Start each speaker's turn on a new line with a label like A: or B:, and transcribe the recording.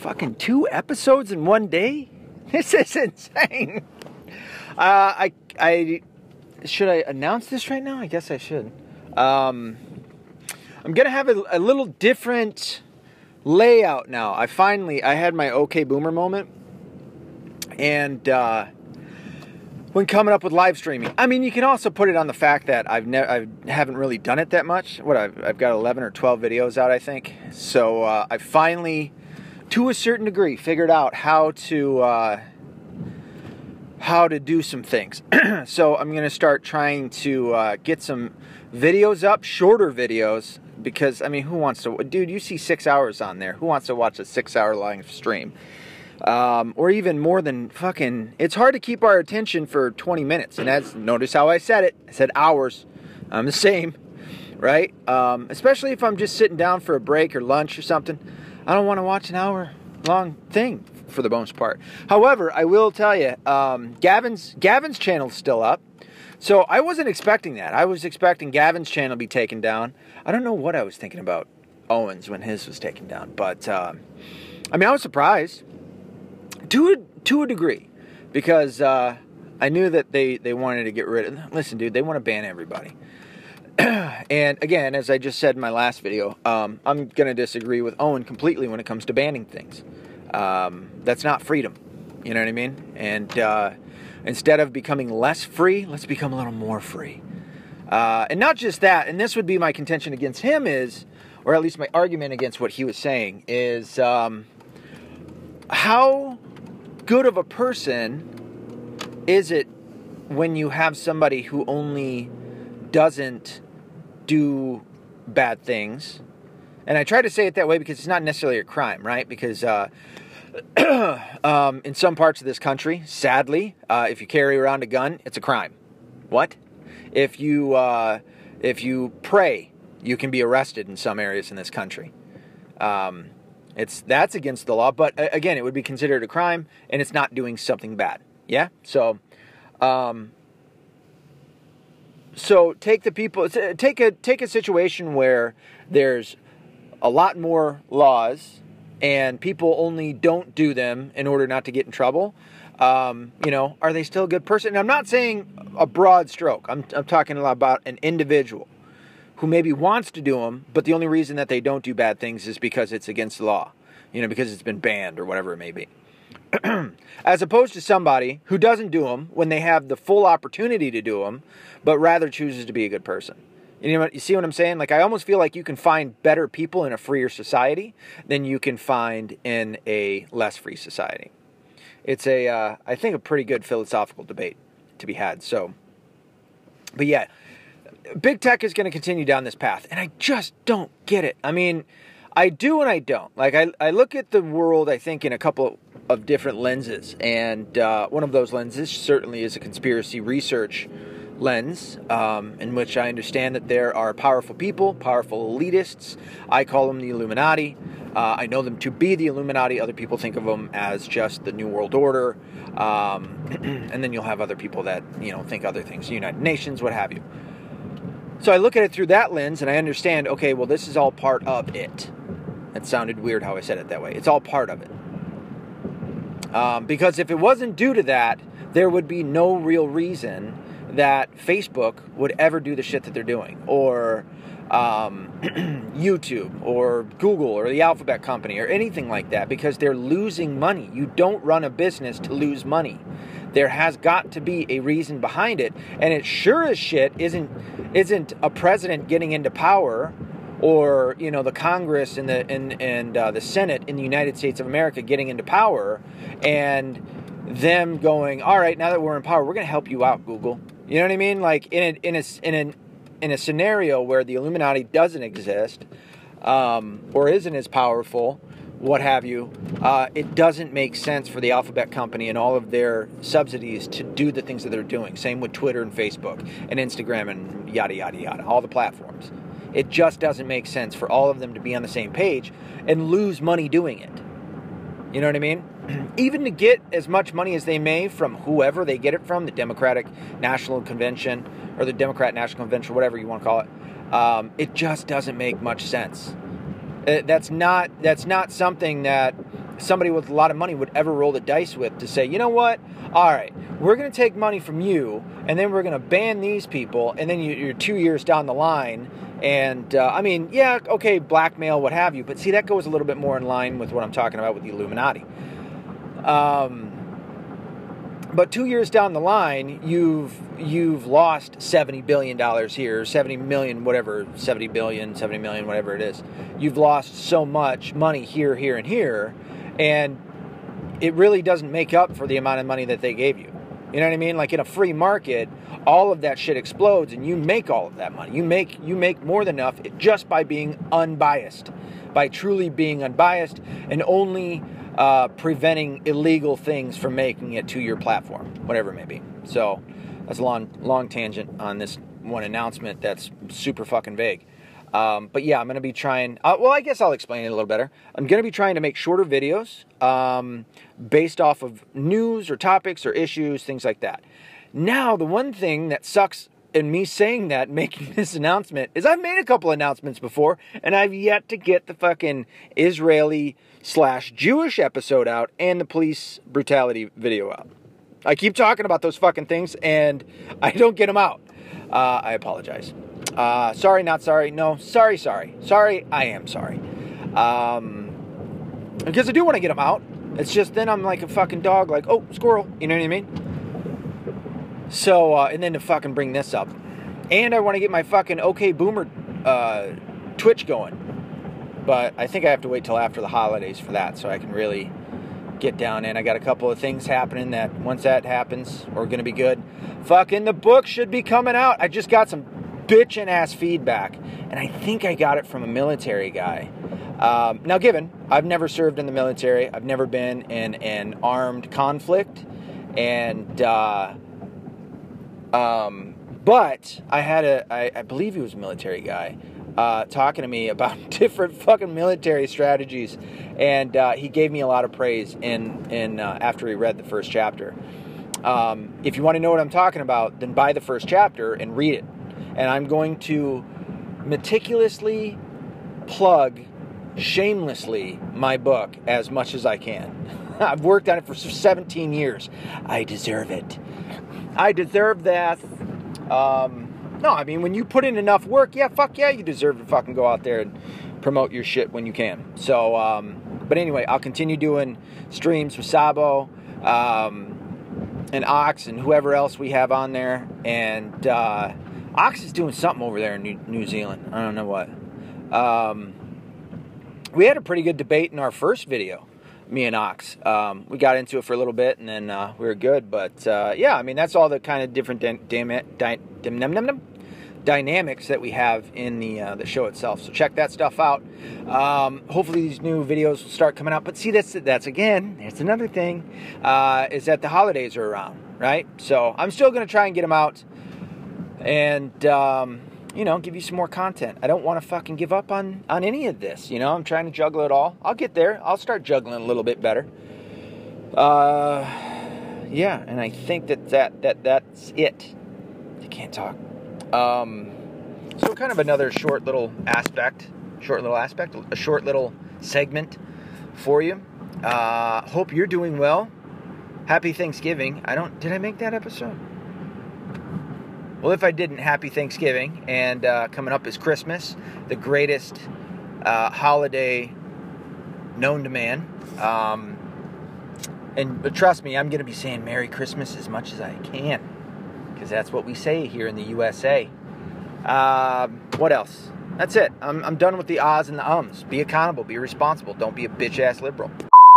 A: fucking two episodes in one day. This is insane. Uh, I I should I announce this right now? I guess I should. Um, I'm gonna have a, a little different layout now. I finally I had my OK Boomer moment, and uh, when coming up with live streaming, I mean you can also put it on the fact that I've never I haven't really done it that much. What I've I've got 11 or 12 videos out, I think. So uh, I finally, to a certain degree, figured out how to. Uh, how to do some things. so I'm going to start trying to uh, get some videos up, shorter videos, because I mean, who wants to? Dude, you see six hours on there. Who wants to watch a six-hour live stream? Um, or even more than fucking. It's hard to keep our attention for 20 minutes. And that's notice how I said it. I said hours. I'm the same, right? Um, especially if I'm just sitting down for a break or lunch or something. I don't want to watch an hour long thing for the most part. However, I will tell you, um, Gavin's Gavin's channel's still up. So I wasn't expecting that. I was expecting Gavin's channel to be taken down. I don't know what I was thinking about Owens when his was taken down, but uh, I mean, I was surprised to a, to a degree because uh, I knew that they they wanted to get rid of. Listen, dude, they want to ban everybody. and again, as I just said in my last video, um, I'm going to disagree with Owen completely when it comes to banning things. Um, that's not freedom. You know what I mean? And uh, instead of becoming less free, let's become a little more free. Uh, and not just that, and this would be my contention against him is, or at least my argument against what he was saying, is um, how good of a person is it when you have somebody who only doesn't do bad things? And I try to say it that way because it's not necessarily a crime, right? Because uh, um, in some parts of this country, sadly, uh, if you carry around a gun, it's a crime. What? If you uh, if you pray, you can be arrested in some areas in this country. Um, it's that's against the law, but again, it would be considered a crime, and it's not doing something bad. Yeah. So, um, so take the people. Take a take a situation where there's a lot more laws and people only don't do them in order not to get in trouble, um, you know, are they still a good person? And I'm not saying a broad stroke. I'm, I'm talking a lot about an individual who maybe wants to do them, but the only reason that they don't do bad things is because it's against the law, you know, because it's been banned or whatever it may be. As opposed to somebody who doesn't do them when they have the full opportunity to do them, but rather chooses to be a good person. You know, you see what I'm saying? Like I almost feel like you can find better people in a freer society than you can find in a less free society. It's a, uh, I think, a pretty good philosophical debate to be had. So, but yeah, big tech is going to continue down this path, and I just don't get it. I mean, I do and I don't. Like I, I look at the world, I think, in a couple of different lenses, and uh, one of those lenses certainly is a conspiracy research lens um, in which I understand that there are powerful people, powerful elitists. I call them the Illuminati. Uh, I know them to be the Illuminati. Other people think of them as just the New World Order. Um, and then you'll have other people that, you know, think other things, United Nations, what have you. So I look at it through that lens and I understand, okay, well, this is all part of it. It sounded weird how I said it that way. It's all part of it. Um, because if it wasn't due to that, there would be no real reason that Facebook would ever do the shit that they're doing, or um, YouTube, or Google, or the Alphabet Company, or anything like that, because they're losing money. You don't run a business to lose money. There has got to be a reason behind it, and it sure as shit isn't isn't a president getting into power, or you know the Congress and the and and uh, the Senate in the United States of America getting into power, and them going, all right, now that we're in power, we're going to help you out, Google. You know what I mean? Like in a, in a, in a, in a scenario where the Illuminati doesn't exist um, or isn't as powerful, what have you, uh, it doesn't make sense for the Alphabet Company and all of their subsidies to do the things that they're doing. Same with Twitter and Facebook and Instagram and yada, yada, yada, all the platforms. It just doesn't make sense for all of them to be on the same page and lose money doing it. You know what I mean? even to get as much money as they may from whoever they get it from, the Democratic National Convention or the Democrat National Convention, whatever you want to call it, um, it just doesn't make much sense. Uh, that's not that's not something that somebody with a lot of money would ever roll the dice with to say, you know what? All right, we're going to take money from you, and then we're going to ban these people, and then you're two years down the line. And uh, I mean, yeah, okay, blackmail, what have you, but see, that goes a little bit more in line with what I'm talking about with the Illuminati. Um, but two years down the line, you've you've lost seventy billion dollars here, seventy million, whatever, seventy billion, seventy million, whatever it is. You've lost so much money here, here, and here, and it really doesn't make up for the amount of money that they gave you. You know what I mean? Like in a free market, all of that shit explodes, and you make all of that money. You make you make more than enough just by being unbiased, by truly being unbiased, and only uh, preventing illegal things from making it to your platform, whatever it may be. So that's a long, long tangent on this one announcement that's super fucking vague. Um, but yeah, I'm going to be trying. Uh, well, I guess I'll explain it a little better. I'm going to be trying to make shorter videos um, based off of news or topics or issues, things like that. Now, the one thing that sucks in me saying that, making this announcement, is I've made a couple announcements before, and I've yet to get the fucking Israeli slash Jewish episode out and the police brutality video out. I keep talking about those fucking things, and I don't get them out. Uh, I apologize. Uh, sorry, not sorry. No, sorry, sorry. Sorry, I am sorry. Um, because I do want to get them out. It's just then I'm like a fucking dog, like, oh, squirrel. You know what I mean? So, uh, and then to fucking bring this up. And I want to get my fucking OK Boomer uh, Twitch going. But I think I have to wait till after the holidays for that so I can really get down in. I got a couple of things happening that once that happens, we're going to be good. Fucking the book should be coming out. I just got some bitchin' ass feedback, and I think I got it from a military guy. Um, now, given I've never served in the military, I've never been in an armed conflict, and uh, um, but I had a, I, I believe he was a military guy, uh, talking to me about different fucking military strategies, and uh, he gave me a lot of praise in in uh, after he read the first chapter. Um, if you want to know what I'm talking about, then buy the first chapter and read it. And I'm going to meticulously plug shamelessly my book as much as I can. I've worked on it for 17 years. I deserve it. I deserve that. Um, no, I mean, when you put in enough work, yeah, fuck yeah, you deserve to fucking go out there and promote your shit when you can. So, um, but anyway, I'll continue doing streams with Sabo um, and Ox and whoever else we have on there. And uh, Ox is doing something over there in New, Zealand. I don't know what. Um, we had a pretty good debate in our first video me and Ox. Um, we got into it for a little bit and then uh, we were good. But uh, yeah, I mean, that's all the kind of different dynamics that we have in the uh, the show itself. So check that stuff out. Um, hopefully, these new videos will start coming out. But see, that's that's again, that's another thing uh, is that the holidays are around, right? So I'm still going to try and get them out. And um, you know, give you some more content. I don't want to fucking give up on on any of this. You know, I'm trying to juggle it all. I'll get there. I'll start juggling a little bit better. Uh, yeah, and I think that that that that's it. I can't talk. Um, so kind of another short little aspect, short little aspect, a short little segment for you. Uh, hope you're doing well. Happy Thanksgiving. I don't. Did I make that episode? Well, if I didn't, happy Thanksgiving. And uh, coming up is Christmas, the greatest uh, holiday known to man. Um, and trust me, I'm going to be saying Merry Christmas as much as I can because that's what we say here in the USA. Uh, what else? That's it. I'm, I'm done with the ahs and the ums. Be accountable, be responsible. Don't be a bitch ass liberal.